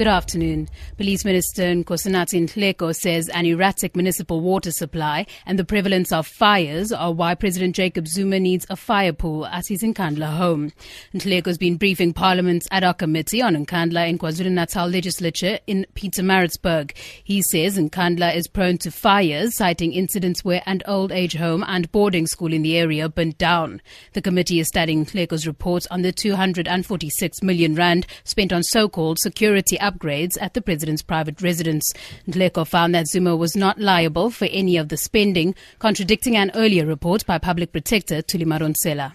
Good afternoon. Police Minister Nkosinathi Nhleko says an erratic municipal water supply and the prevalence of fires are why President Jacob Zuma needs a fire pool at his Nkandla home. Nhleko has been briefing Parliament's ad hoc committee on Nkandla in KwaZulu-Natal legislature in Pietermaritzburg. He says Nkandla is prone to fires, citing incidents where an old age home and boarding school in the area burnt down. The committee is studying Nhleko's report on the 246 million rand spent on so-called security upgrades at the president's private residence. Nhleko found that Zuma was not liable for any of the spending, contradicting an earlier report by Public Protector Thuli Madonsela.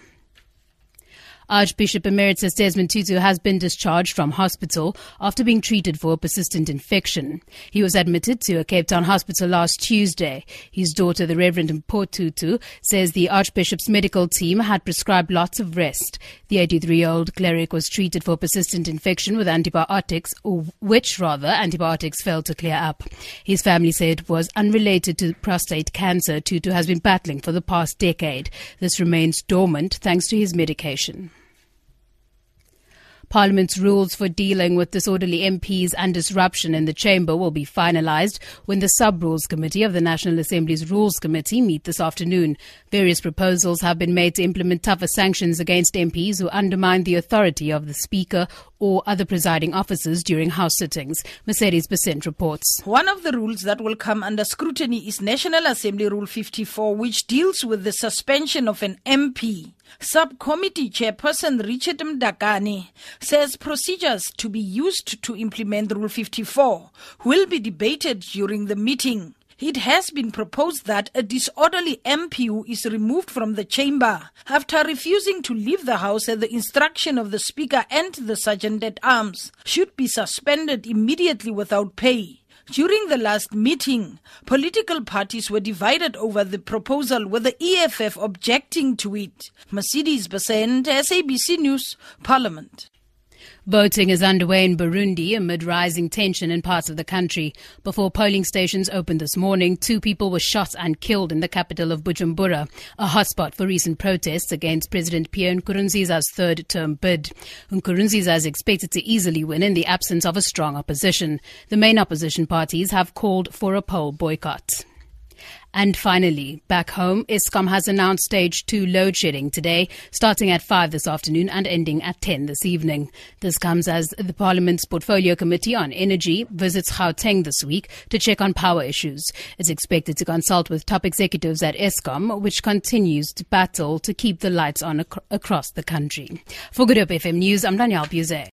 Archbishop Emeritus Desmond Tutu has been discharged from hospital after being treated for a persistent infection. He was admitted to a Cape Town hospital last Tuesday. His daughter, the Reverend Mpho Tutu, says the Archbishop's medical team had prescribed lots of rest. The 83-year-old cleric was treated for persistent infection with antibiotics, which rather antibiotics failed to clear up. His family said it was unrelated to prostate cancer Tutu has been battling for the past decade. This remains dormant thanks to his medication. Parliament's rules for dealing with disorderly MPs and disruption in the chamber will be finalised when the Sub Rules Committee of the National Assembly's Rules Committee meet this afternoon. Various proposals have been made to implement tougher sanctions against MPs who undermine the authority of the Speaker or other presiding officers during House sittings. Mercedes Besent reports. One of the rules that will come under scrutiny is National Assembly Rule 54, which deals with the suspension of an MP. Subcommittee Chairperson Richard Mdakane says procedures to be used to implement Rule 54 will be debated during the meeting. It has been proposed that a disorderly MP who is removed from the chamber after refusing to leave the House at the instruction of the Speaker and the Sergeant at Arms should be suspended immediately without pay. During the last meeting, political parties were divided over the proposal with the EFF objecting to it. Mercedes Besent, SABC News, Parliament. Voting is underway in Burundi amid rising tension in parts of the country. Before polling stations opened this morning, two people were shot and killed in the capital of Bujumbura, a hotspot for recent protests against President Pierre Nkurunziza's third term bid. Nkurunziza is expected to easily win in the absence of a strong opposition. The main opposition parties have called for a poll boycott. And finally, back home, Eskom has announced stage two load shedding today, starting at 5 this afternoon and ending at 10 this evening. This comes as the Parliament's Portfolio Committee on Energy visits Gauteng this week to check on power issues. It's expected to consult with top executives at Eskom, which continues to battle to keep the lights on ac- across the country. For Good Hope FM News, I'm Danielle Buzet.